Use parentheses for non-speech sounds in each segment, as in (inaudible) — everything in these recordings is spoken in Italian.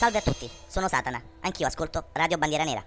Salve a tutti, sono Satana, anch'io ascolto Radio Bandiera Nera.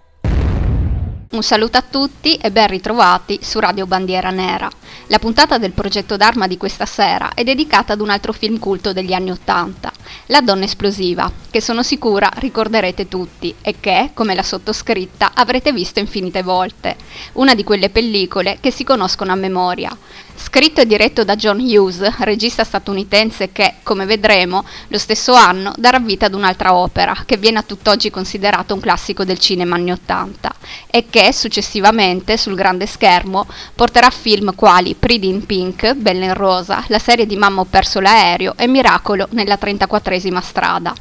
Un saluto a tutti e ben ritrovati su Radio Bandiera Nera. La puntata del progetto d'arma di questa sera è dedicata ad un altro film culto degli anni Ottanta, La donna esplosiva, che sono sicura ricorderete tutti e che, come la sottoscritta, avrete visto infinite volte. Una di quelle pellicole che si conoscono a memoria. Scritto e diretto da John Hughes, regista statunitense che, come vedremo, lo stesso anno darà vita ad un'altra opera, che viene a tutt'oggi considerato un classico del cinema anni Ottanta, e che successivamente sul grande schermo porterà film quali Pretty in Pink, Bella in Rosa, la serie di Mamma ho perso l'aereo e Miracolo nella 34esima strada.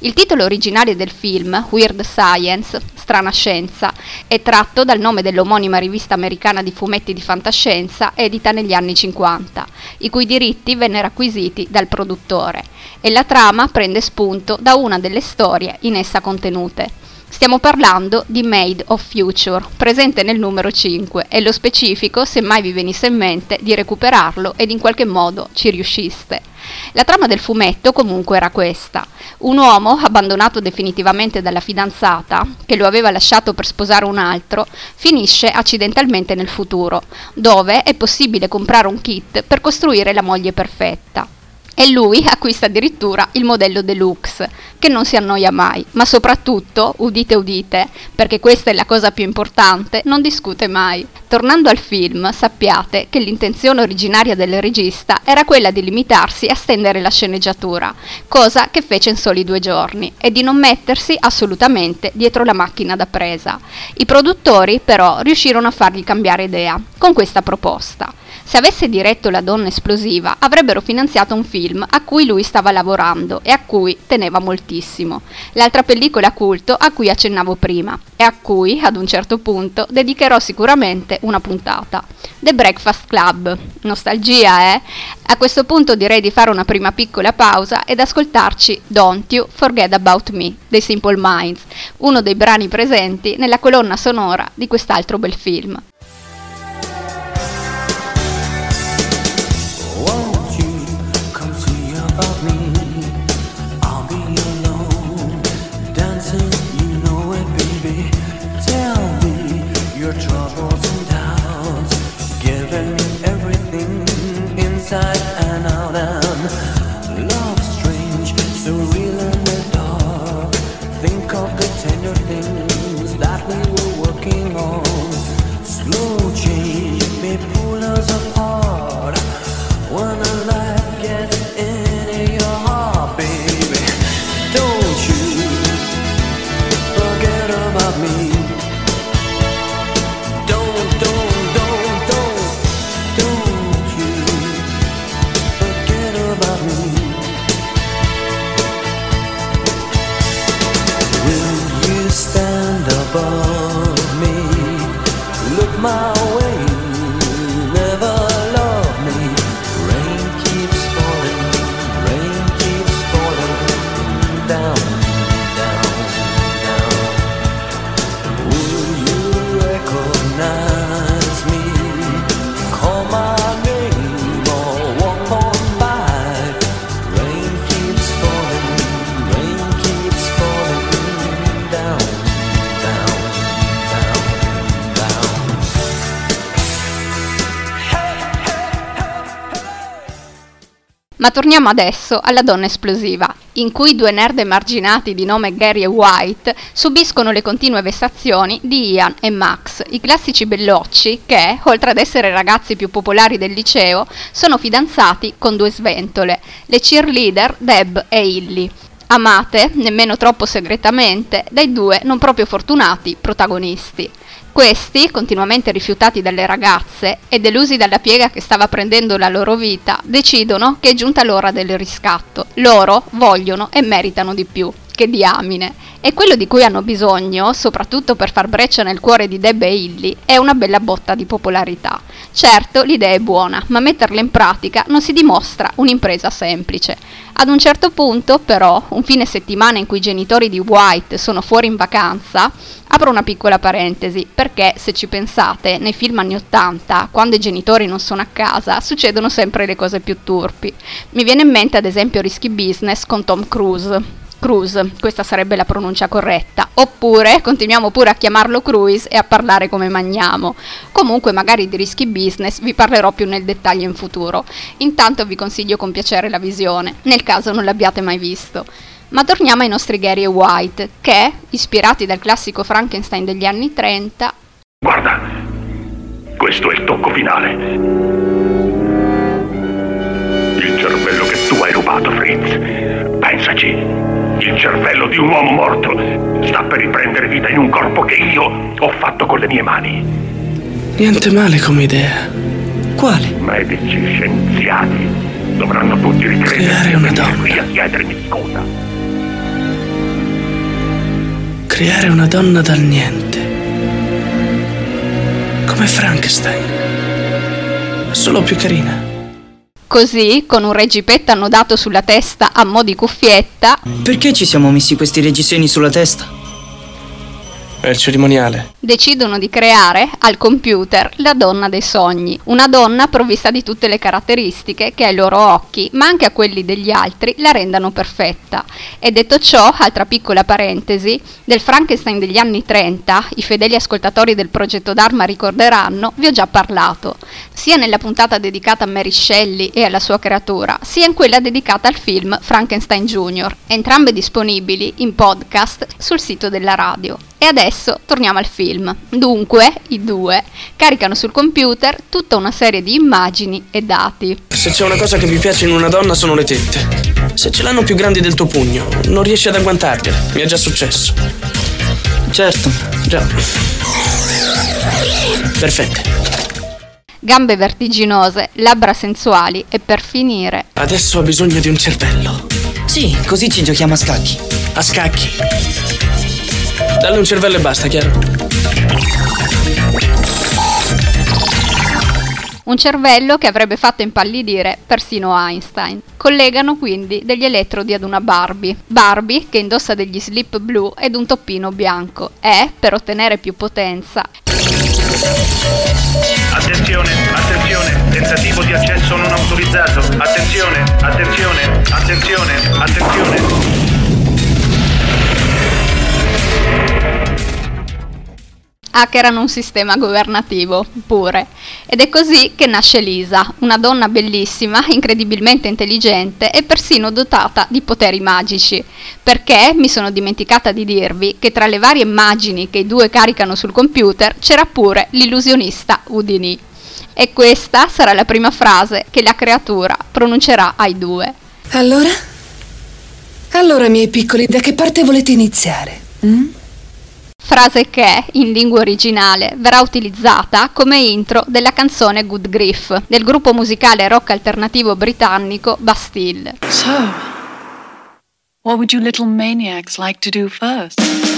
Il titolo originale del film, Weird Science, Strana Scienza, è tratto dal nome dell'omonima rivista americana di fumetti di fantascienza edita negli anni 50, i cui diritti vennero acquisiti dal produttore, e la trama prende spunto da una delle storie in essa contenute. Stiamo parlando di Made of Future, presente nel numero 5, e lo specifico, se mai vi venisse in mente, di recuperarlo ed in qualche modo ci riusciste. La trama del fumetto comunque era questa. Un uomo, abbandonato definitivamente dalla fidanzata, che lo aveva lasciato per sposare un altro, finisce accidentalmente nel futuro, dove è possibile comprare un kit per costruire la moglie perfetta e lui acquista addirittura il modello deluxe, che non si annoia mai, ma soprattutto, udite udite, perché questa è la cosa più importante, non discute mai. Tornando al film, sappiate che l'intenzione originaria del regista era quella di limitarsi a stendere la sceneggiatura, cosa che fece in soli due giorni, e di non mettersi assolutamente dietro la macchina da presa. I produttori però riuscirono a fargli cambiare idea con questa proposta. Se avesse diretto La donna esplosiva, avrebbero finanziato un film a cui lui stava lavorando e a cui teneva moltissimo. L'altra pellicola culto a cui accennavo prima e a cui, ad un certo punto, dedicherò sicuramente una puntata. The Breakfast Club. Nostalgia, eh? A questo punto direi di fare una prima piccola pausa ed ascoltarci Don't You Forget About Me dei Simple Minds, uno dei brani presenti nella colonna sonora di quest'altro bel film. inside Ma torniamo adesso alla donna esplosiva, in cui due nerd emarginati di nome Gary e White subiscono le continue vessazioni di Ian e Max, i classici bellocci che, oltre ad essere ragazzi più popolari del liceo, sono fidanzati con due sventole, le cheerleader Deb e Illy amate, nemmeno troppo segretamente, dai due non proprio fortunati protagonisti. Questi, continuamente rifiutati dalle ragazze e delusi dalla piega che stava prendendo la loro vita, decidono che è giunta l'ora del riscatto. Loro vogliono e meritano di più. Che diamine! E quello di cui hanno bisogno, soprattutto per far breccia nel cuore di Deb e Illy, è una bella botta di popolarità. Certo, l'idea è buona, ma metterla in pratica non si dimostra un'impresa semplice. Ad un certo punto, però, un fine settimana in cui i genitori di White sono fuori in vacanza, apro una piccola parentesi, perché se ci pensate, nei film anni 80, quando i genitori non sono a casa, succedono sempre le cose più turpi. Mi viene in mente ad esempio Risky Business con Tom Cruise Cruise, questa sarebbe la pronuncia corretta, oppure continuiamo pure a chiamarlo Cruise e a parlare come magniamo. Comunque magari di rischi business vi parlerò più nel dettaglio in futuro. Intanto vi consiglio con piacere la visione, nel caso non l'abbiate mai visto. Ma torniamo ai nostri Gary e White, che, ispirati dal classico Frankenstein degli anni 30... Guarda, questo è il tocco finale. Il cervello che tu hai rubato, Fritz. Pensaci. Il cervello di un uomo morto sta per riprendere vita in un corpo che io ho fatto con le mie mani. Niente male come idea. Quale? Medici, scienziati, dovranno tutti ricredere Creare una donna. qui a chiedermi scusa. Creare una donna dal niente. Come Frankenstein. Solo più carina. Così, con un reggipetto annodato sulla testa a mo' di cuffietta, Perché ci siamo messi questi reggiseni sulla testa? È il cerimoniale. decidono di creare al computer la donna dei sogni, una donna provvista di tutte le caratteristiche che ai loro occhi, ma anche a quelli degli altri, la rendano perfetta. E detto ciò, altra piccola parentesi, del Frankenstein degli anni 30, i fedeli ascoltatori del progetto Dharma ricorderanno, vi ho già parlato, sia nella puntata dedicata a Mary Shelley e alla sua creatura, sia in quella dedicata al film Frankenstein Jr., entrambe disponibili in podcast sul sito della radio. E adesso torniamo al film. Dunque, i due caricano sul computer tutta una serie di immagini e dati. Se c'è una cosa che mi piace in una donna sono le tette. Se ce l'hanno più grandi del tuo pugno, non riesci ad agguantargliele. Mi è già successo. Certo. Già. Perfette. Gambe vertiginose, labbra sensuali e per finire Adesso ho bisogno di un cervello. Sì, così ci giochiamo a scacchi. A scacchi. Dalle un cervello e basta, chiaro? un cervello che avrebbe fatto impallidire persino Einstein. Collegano quindi degli elettrodi ad una Barbie. Barbie che indossa degli slip blu ed un toppino bianco e, per ottenere più potenza, Attenzione, attenzione, tentativo di accesso non autorizzato. Attenzione, attenzione, attenzione, attenzione. Hackerano un sistema governativo, pure. Ed è così che nasce Lisa, una donna bellissima, incredibilmente intelligente e persino dotata di poteri magici. Perché mi sono dimenticata di dirvi che tra le varie immagini che i due caricano sul computer c'era pure l'illusionista Houdini. E questa sarà la prima frase che la creatura pronuncerà ai due. Allora? Allora, miei piccoli, da che parte volete iniziare? Mm? Frase che, in lingua originale, verrà utilizzata come intro della canzone Good Grief del gruppo musicale rock alternativo britannico Bastille. So, what would you little maniacs like to do first?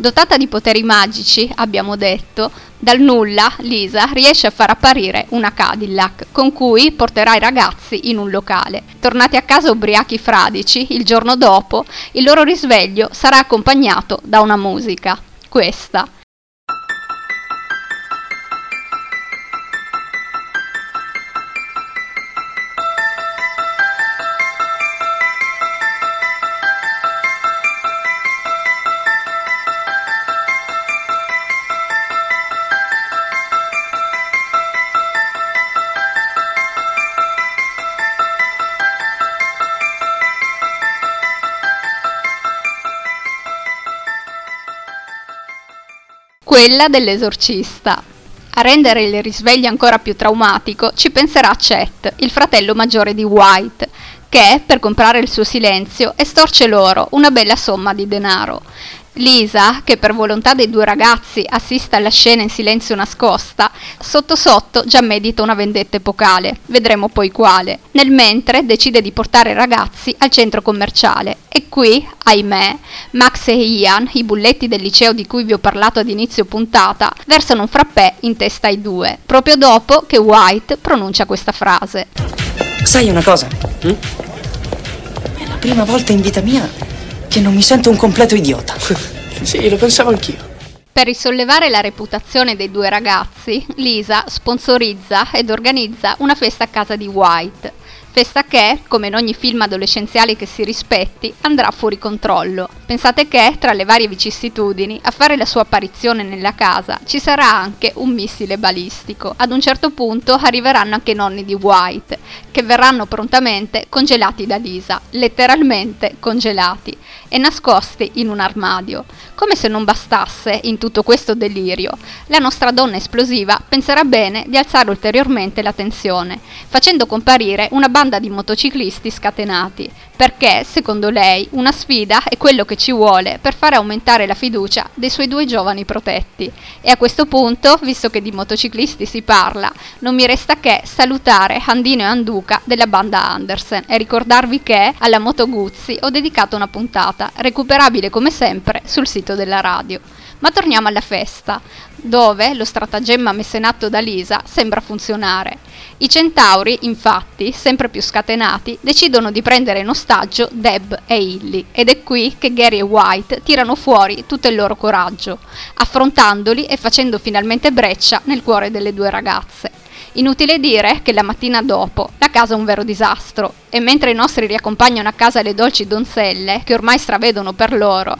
Dotata di poteri magici, abbiamo detto, dal nulla Lisa riesce a far apparire una Cadillac con cui porterà i ragazzi in un locale. Tornati a casa ubriachi fradici, il giorno dopo il loro risveglio sarà accompagnato da una musica. Questa. Quella dell'esorcista. A rendere il risveglio ancora più traumatico ci penserà Chet, il fratello maggiore di White, che, per comprare il suo silenzio, estorce loro una bella somma di denaro. Lisa, che per volontà dei due ragazzi assiste alla scena in silenzio nascosta, sotto sotto già medita una vendetta epocale, vedremo poi quale. Nel mentre decide di portare i ragazzi al centro commerciale e qui, ahimè, Max e Ian, i bulletti del liceo di cui vi ho parlato ad inizio puntata, versano un frappè in testa ai due, proprio dopo che White pronuncia questa frase. Sai una cosa? Mm? È la prima volta in vita mia che non mi sento un completo idiota. (laughs) Sì, lo pensavo anch'io. Per risollevare la reputazione dei due ragazzi, Lisa sponsorizza ed organizza una festa a casa di White, Festa che, come in ogni film adolescenziale che si rispetti, andrà fuori controllo. Pensate che, tra le varie vicissitudini, a fare la sua apparizione nella casa ci sarà anche un missile balistico. Ad un certo punto arriveranno anche i nonni di White, che verranno prontamente congelati da Lisa, letteralmente congelati, e nascosti in un armadio. Come se non bastasse, in tutto questo delirio, la nostra donna esplosiva penserà bene di alzare ulteriormente la tensione, facendo comparire una banda di motociclisti scatenati, perché, secondo lei, una sfida è quello che ci vuole per fare aumentare la fiducia dei suoi due giovani protetti. E a questo punto, visto che di motociclisti si parla, non mi resta che salutare Andino e Anduca della banda Andersen e ricordarvi che alla Moto Guzzi ho dedicato una puntata, recuperabile come sempre sul sito della radio. Ma torniamo alla festa, dove lo stratagemma messo in atto da Lisa sembra funzionare. I centauri, infatti, sempre più scatenati, decidono di prendere in ostaggio Deb e Illy, ed è qui che Gary e White tirano fuori tutto il loro coraggio, affrontandoli e facendo finalmente breccia nel cuore delle due ragazze. Inutile dire che la mattina dopo la casa è un vero disastro e mentre i nostri riaccompagnano a casa le dolci donzelle che ormai stravedono per loro,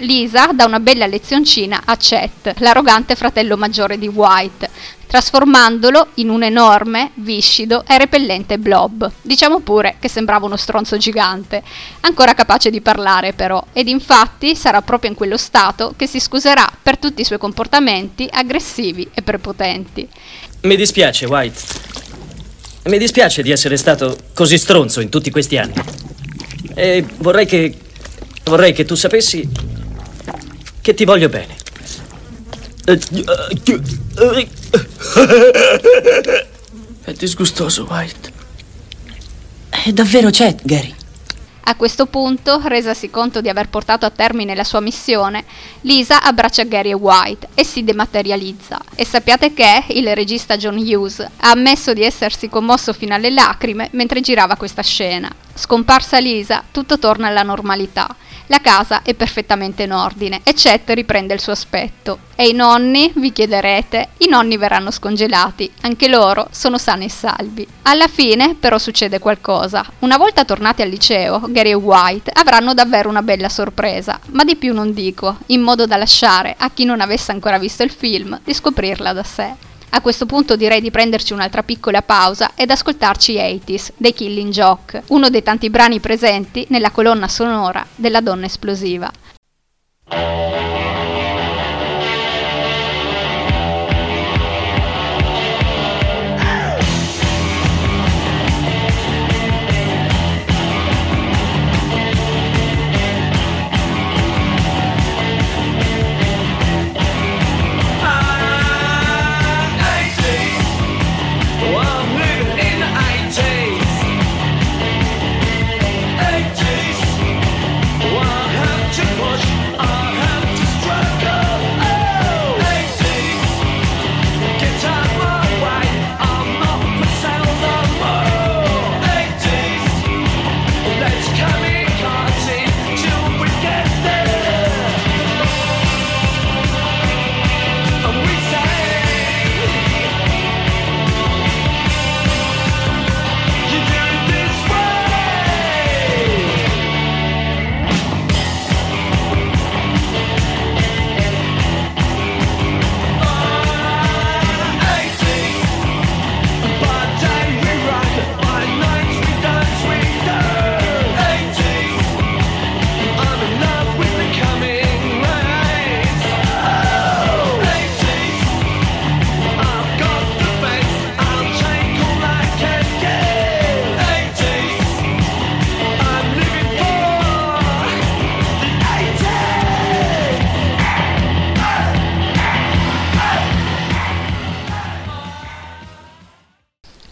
Lisa dà una bella lezioncina a Chet, l'arrogante fratello maggiore di White, trasformandolo in un enorme, viscido e repellente blob. Diciamo pure che sembrava uno stronzo gigante, ancora capace di parlare però, ed infatti sarà proprio in quello stato che si scuserà per tutti i suoi comportamenti aggressivi e prepotenti. Mi dispiace, White. Mi dispiace di essere stato così stronzo in tutti questi anni. E vorrei che. vorrei che tu sapessi che ti voglio bene. È disgustoso, White. È davvero Chet, Gary. A questo punto, resasi conto di aver portato a termine la sua missione, Lisa abbraccia Gary e White e si dematerializza. E sappiate che il regista John Hughes ha ammesso di essersi commosso fino alle lacrime mentre girava questa scena. Scomparsa Lisa, tutto torna alla normalità. La casa è perfettamente in ordine e riprende il suo aspetto. E i nonni, vi chiederete, i nonni verranno scongelati, anche loro sono sani e salvi. Alla fine però succede qualcosa. Una volta tornati al liceo, Gary e White avranno davvero una bella sorpresa, ma di più non dico, in modo da lasciare a chi non avesse ancora visto il film di scoprirla da sé. A questo punto direi di prenderci un'altra piccola pausa ed ascoltarci 80s dei Killing Joke, uno dei tanti brani presenti nella colonna sonora della donna esplosiva.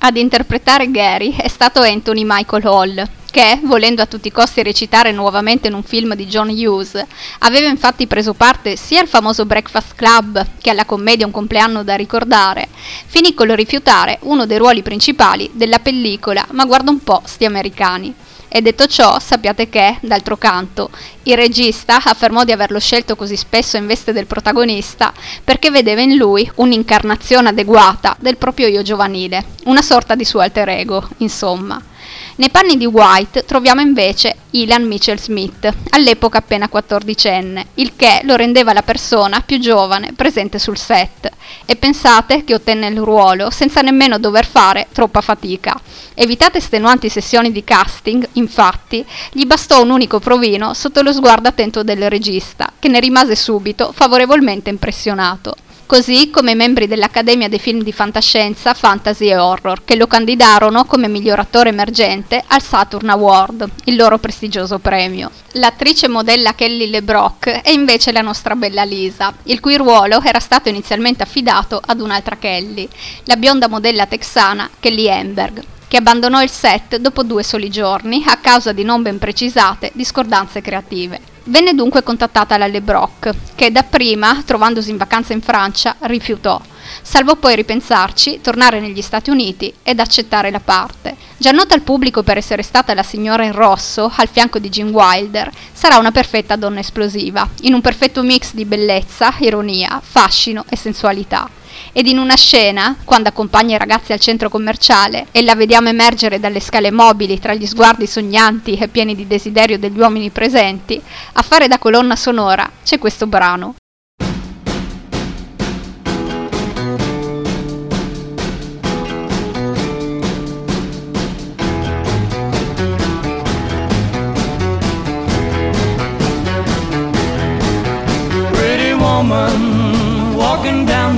Ad interpretare Gary è stato Anthony Michael Hall, che, volendo a tutti i costi recitare nuovamente in un film di John Hughes, aveva infatti preso parte sia al famoso Breakfast Club che alla commedia Un compleanno da ricordare, finì col rifiutare uno dei ruoli principali della pellicola Ma guarda un po' sti americani. E detto ciò, sappiate che, d'altro canto, il regista affermò di averlo scelto così spesso in veste del protagonista perché vedeva in lui un'incarnazione adeguata del proprio io giovanile, una sorta di suo alter ego, insomma. Nei panni di White troviamo invece Ilan Mitchell Smith, all'epoca appena quattordicenne, il che lo rendeva la persona più giovane presente sul set. E pensate che ottenne il ruolo senza nemmeno dover fare troppa fatica. Evitate estenuanti sessioni di casting, infatti, gli bastò un unico provino sotto lo sguardo attento del regista, che ne rimase subito favorevolmente impressionato così come i membri dell'Accademia dei film di fantascienza, fantasy e horror, che lo candidarono come miglior attore emergente al Saturn Award, il loro prestigioso premio. L'attrice modella Kelly LeBrock è invece la nostra bella Lisa, il cui ruolo era stato inizialmente affidato ad un'altra Kelly, la bionda modella texana Kelly Emberg, che abbandonò il set dopo due soli giorni a causa di non ben precisate discordanze creative. Venne dunque contattata la LeBrock, che dapprima, trovandosi in vacanza in Francia, rifiutò, salvo poi ripensarci, tornare negli Stati Uniti ed accettare la parte. Già nota al pubblico per essere stata la signora in rosso al fianco di Gene Wilder, sarà una perfetta donna esplosiva, in un perfetto mix di bellezza, ironia, fascino e sensualità ed in una scena, quando accompagna i ragazzi al centro commerciale e la vediamo emergere dalle scale mobili tra gli sguardi sognanti e pieni di desiderio degli uomini presenti, a fare da colonna sonora c'è questo brano. Walking down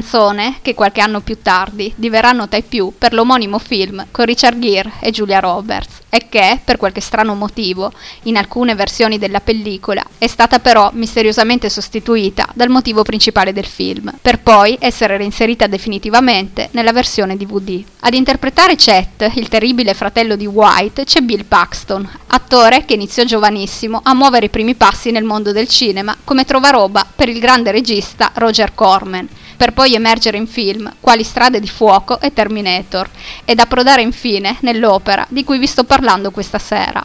Canzone che qualche anno più tardi diverrà nota ai più per l'omonimo film con Richard Gere e Julia Roberts e che, per qualche strano motivo, in alcune versioni della pellicola è stata però misteriosamente sostituita dal motivo principale del film, per poi essere reinserita definitivamente nella versione DVD. Ad interpretare Chet, il terribile fratello di White, c'è Bill Paxton, attore che iniziò giovanissimo a muovere i primi passi nel mondo del cinema come trovaroba per il grande regista Roger Corman per poi emergere in film quali Strade di Fuoco e Terminator, ed approdare infine nell'opera di cui vi sto parlando questa sera.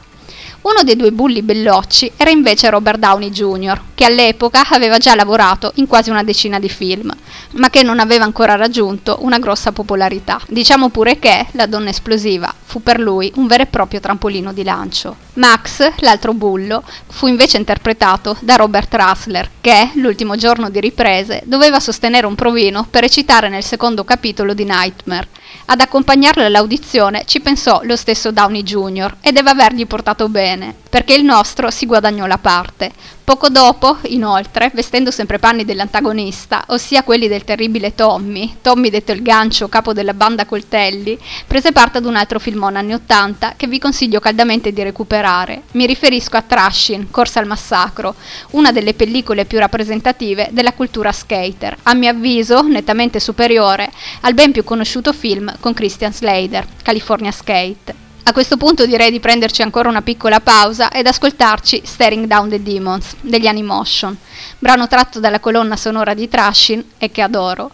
Uno dei due bulli bellocci era invece Robert Downey Jr., che all'epoca aveva già lavorato in quasi una decina di film, ma che non aveva ancora raggiunto una grossa popolarità. Diciamo pure che La donna esplosiva fu per lui un vero e proprio trampolino di lancio. Max, l'altro bullo, fu invece interpretato da Robert Russler, che, l'ultimo giorno di riprese, doveva sostenere un provino per recitare nel secondo capitolo di Nightmare. Ad accompagnarlo all'audizione ci pensò lo stesso Downey Jr. e deve avergli portato bene, perché il nostro si guadagnò la parte. Poco dopo, inoltre, vestendo sempre panni dell'antagonista, ossia quelli del terribile Tommy, Tommy detto il gancio, capo della banda coltelli, prese parte ad un altro filmone anni 80 che vi consiglio caldamente di recuperare. Mi riferisco a Trashin, Corsa al massacro, una delle pellicole più rappresentative della cultura skater, a mio avviso nettamente superiore al ben più conosciuto film con Christian Slater, California Skate. A questo punto direi di prenderci ancora una piccola pausa ed ascoltarci Staring Down the Demons degli Animotion, brano tratto dalla colonna sonora di Trashin e che adoro.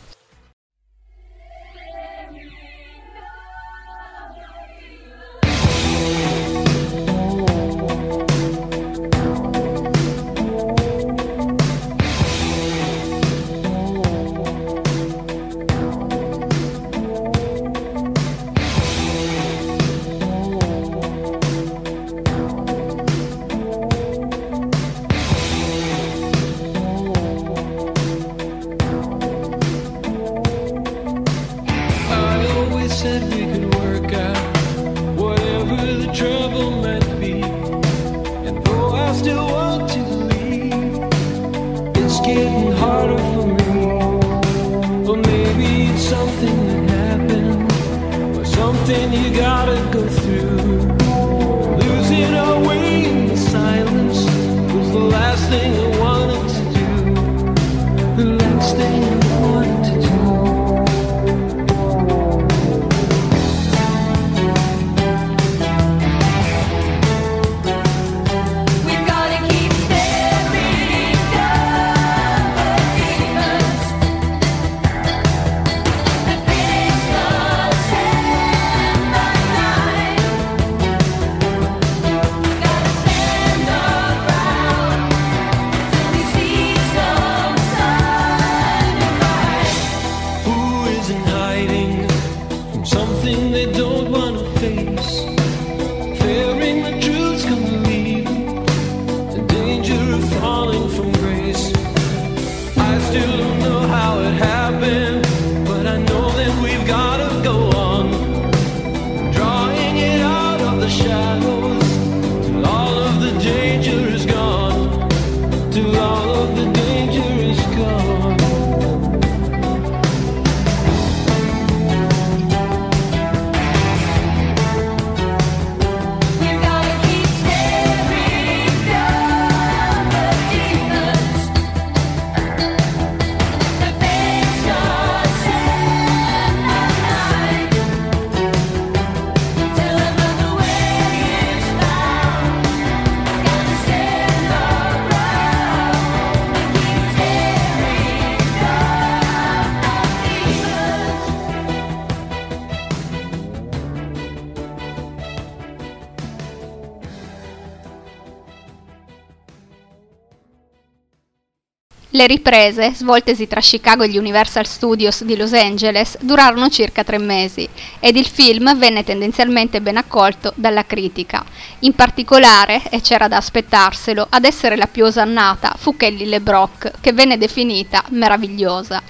Le riprese, svoltesi tra Chicago e gli Universal Studios di Los Angeles, durarono circa tre mesi ed il film venne tendenzialmente ben accolto dalla critica. In particolare, e c'era da aspettarselo, ad essere la più osannata fu Kelly LeBrock, che venne definita meravigliosa.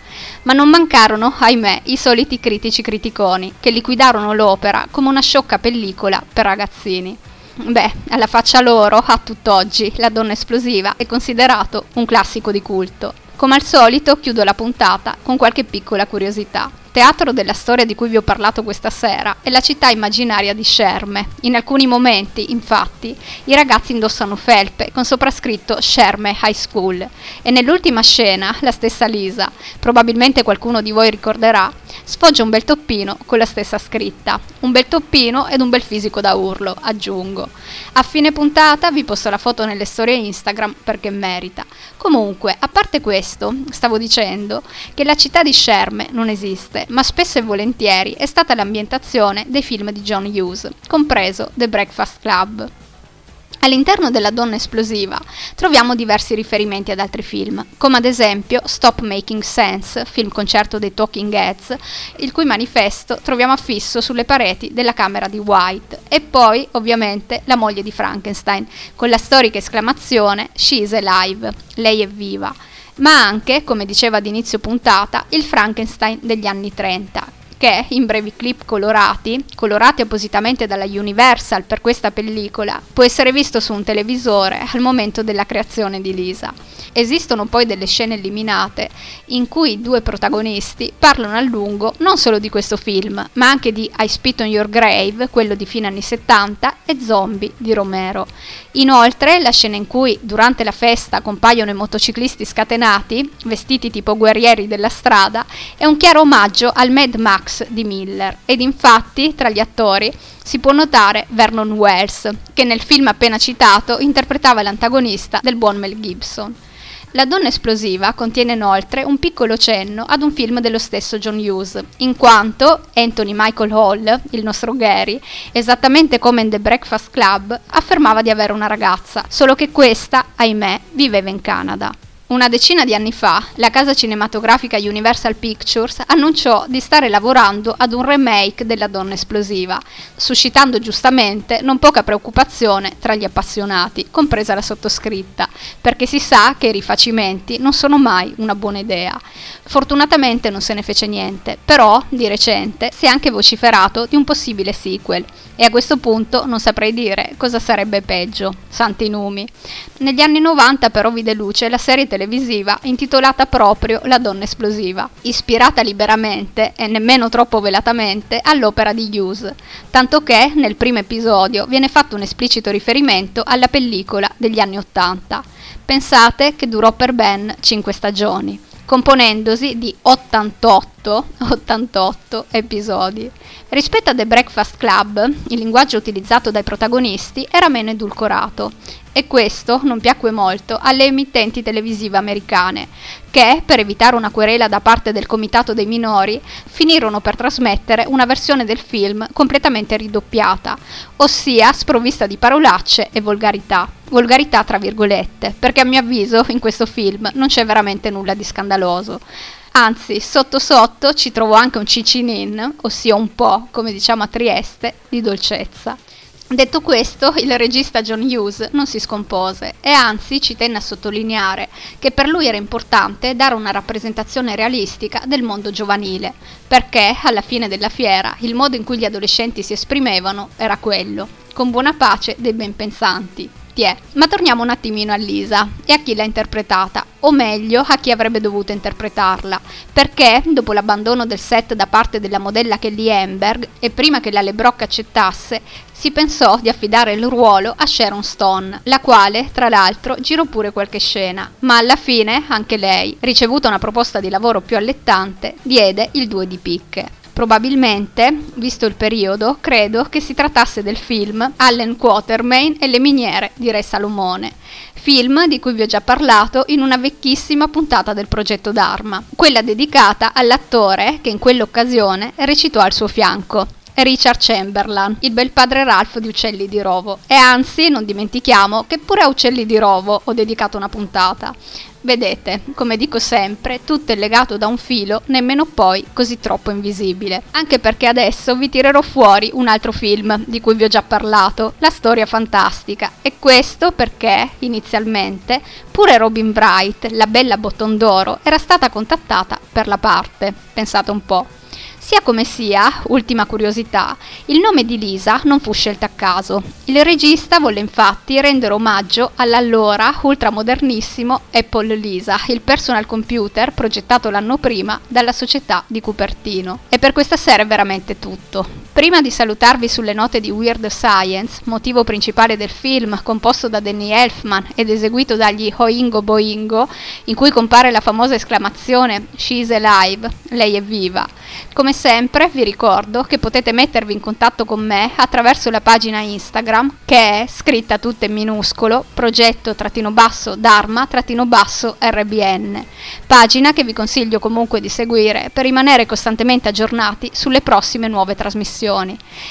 Ma non mancarono, ahimè, i soliti critici criticoni, che liquidarono l'opera come una sciocca pellicola per ragazzini. Beh, alla faccia loro, a tutt'oggi, La donna esplosiva è considerato un classico di culto. Come al solito, chiudo la puntata con qualche piccola curiosità. Teatro della storia di cui vi ho parlato questa sera è la città immaginaria di Scerme. In alcuni momenti, infatti, i ragazzi indossano felpe con soprascritto Scerme High School e nell'ultima scena la stessa Lisa, probabilmente qualcuno di voi ricorderà, sfoggia un bel toppino con la stessa scritta. Un bel toppino ed un bel fisico da urlo, aggiungo. A fine puntata vi posto la foto nelle storie Instagram perché merita. Comunque, a parte questo, stavo dicendo che la città di Scerme non esiste, ma spesso e volentieri è stata l'ambientazione dei film di John Hughes, compreso The Breakfast Club. All'interno della donna esplosiva troviamo diversi riferimenti ad altri film, come ad esempio Stop Making Sense, film concerto dei Talking Heads, il cui manifesto troviamo affisso sulle pareti della camera di White, e poi ovviamente La moglie di Frankenstein, con la storica esclamazione She's alive, lei è viva, ma anche, come diceva ad inizio puntata, il Frankenstein degli anni 30, che in brevi clip colorati, colorati appositamente dalla Universal per questa pellicola, può essere visto su un televisore al momento della creazione di Lisa. Esistono poi delle scene eliminate in cui i due protagonisti parlano a lungo non solo di questo film, ma anche di I Spit on Your Grave, quello di fine anni 70, e Zombie di Romero. Inoltre, la scena in cui durante la festa compaiono i motociclisti scatenati, vestiti tipo guerrieri della strada, è un chiaro omaggio al Mad Max di Miller ed infatti tra gli attori si può notare Vernon Wells, che nel film appena citato interpretava l'antagonista del buon Mel Gibson. La donna esplosiva contiene inoltre un piccolo cenno ad un film dello stesso John Hughes, in quanto Anthony Michael Hall, il nostro Gary, esattamente come in The Breakfast Club, affermava di avere una ragazza, solo che questa, ahimè, viveva in Canada. Una decina di anni fa, la casa cinematografica Universal Pictures annunciò di stare lavorando ad un remake della Donna Esplosiva, suscitando giustamente non poca preoccupazione tra gli appassionati, compresa la sottoscritta, perché si sa che i rifacimenti non sono mai una buona idea. Fortunatamente non se ne fece niente, però di recente si è anche vociferato di un possibile sequel e a questo punto non saprei dire cosa sarebbe peggio, santi numi. Negli anni 90 però vide luce la serie televisiva televisiva intitolata proprio La donna esplosiva, ispirata liberamente e nemmeno troppo velatamente all'opera di Hughes, tanto che nel primo episodio viene fatto un esplicito riferimento alla pellicola degli anni Ottanta. Pensate che durò per ben 5 stagioni, componendosi di 88, 88 episodi. Rispetto a The Breakfast Club, il linguaggio utilizzato dai protagonisti era meno edulcorato e questo non piacque molto alle emittenti televisive americane, che, per evitare una querela da parte del Comitato dei Minori, finirono per trasmettere una versione del film completamente ridoppiata, ossia sprovvista di parolacce e volgarità. Volgarità tra virgolette, perché a mio avviso in questo film non c'è veramente nulla di scandaloso. Anzi, sotto sotto ci trovo anche un cicinin, ossia un po', come diciamo a Trieste, di dolcezza. Detto questo, il regista John Hughes non si scompose e anzi ci tenne a sottolineare che per lui era importante dare una rappresentazione realistica del mondo giovanile, perché alla fine della fiera il modo in cui gli adolescenti si esprimevano era quello, con buona pace dei ben pensanti. Tiè. Ma torniamo un attimino a Lisa e a chi l'ha interpretata, o meglio a chi avrebbe dovuto interpretarla, perché dopo l'abbandono del set da parte della modella Kelly Emberg e prima che la Lebrock accettasse, si pensò di affidare il ruolo a Sharon Stone, la quale, tra l'altro, girò pure qualche scena, ma alla fine anche lei, ricevuta una proposta di lavoro più allettante, diede il due di picche. Probabilmente, visto il periodo, credo che si trattasse del film Allen Quatermain e le miniere di Re Salomone, film di cui vi ho già parlato in una vecchissima puntata del progetto Dharma, quella dedicata all'attore che in quell'occasione recitò al suo fianco. Richard Chamberlain, il bel padre Ralph di Uccelli di Rovo. E anzi, non dimentichiamo che pure a Uccelli di Rovo ho dedicato una puntata. Vedete, come dico sempre, tutto è legato da un filo, nemmeno poi così troppo invisibile. Anche perché adesso vi tirerò fuori un altro film di cui vi ho già parlato, La storia fantastica. E questo perché, inizialmente, pure Robin Bright, la bella botton d'oro, era stata contattata per la parte. Pensate un po'. Sia come sia, ultima curiosità, il nome di Lisa non fu scelto a caso. Il regista volle infatti rendere omaggio all'allora ultramodernissimo Apple Lisa, il personal computer progettato l'anno prima dalla società di Cupertino. E per questa sera è veramente tutto. Prima di salutarvi sulle note di Weird Science, motivo principale del film composto da Danny Elfman ed eseguito dagli Oingo Boingo, in cui compare la famosa esclamazione She's alive, lei è viva. Come sempre vi ricordo che potete mettervi in contatto con me attraverso la pagina Instagram che è scritta tutta in minuscolo progetto-dharma-rbn, pagina che vi consiglio comunque di seguire per rimanere costantemente aggiornati sulle prossime nuove trasmissioni.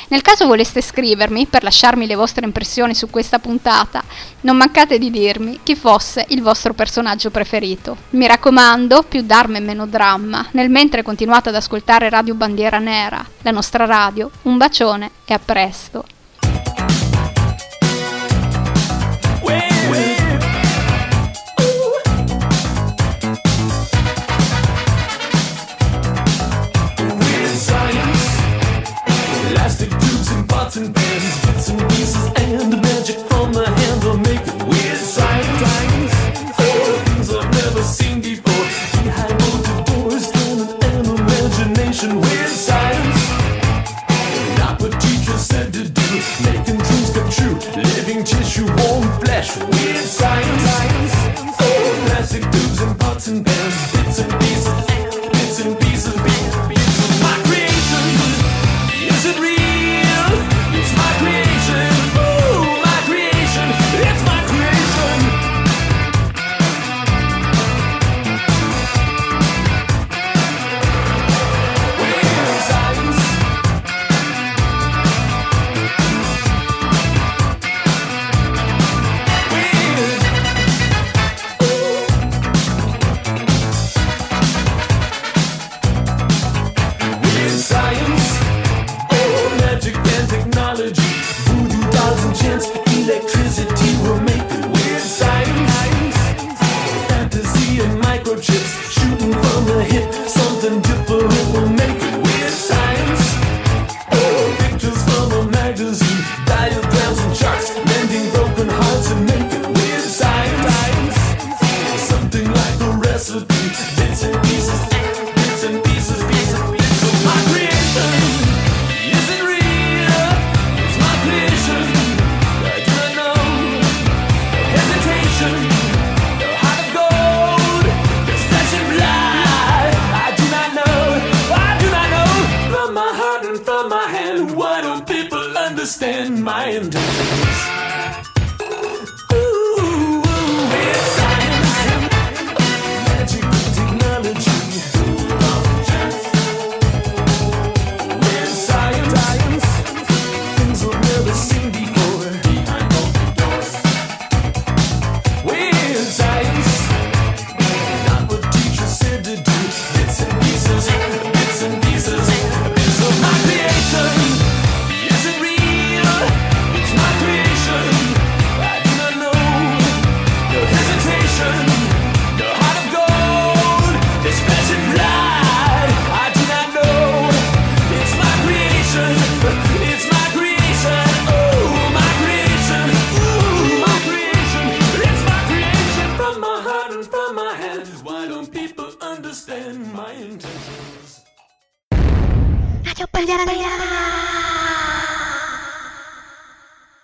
Nel caso voleste scrivermi per lasciarmi le vostre impressioni su questa puntata, non mancate di dirmi chi fosse il vostro personaggio preferito. Mi raccomando, più dharma e meno dramma, nel mentre continuate ad ascoltare Radio Bandiera Nera, la nostra radio. Un bacione e a presto. Weird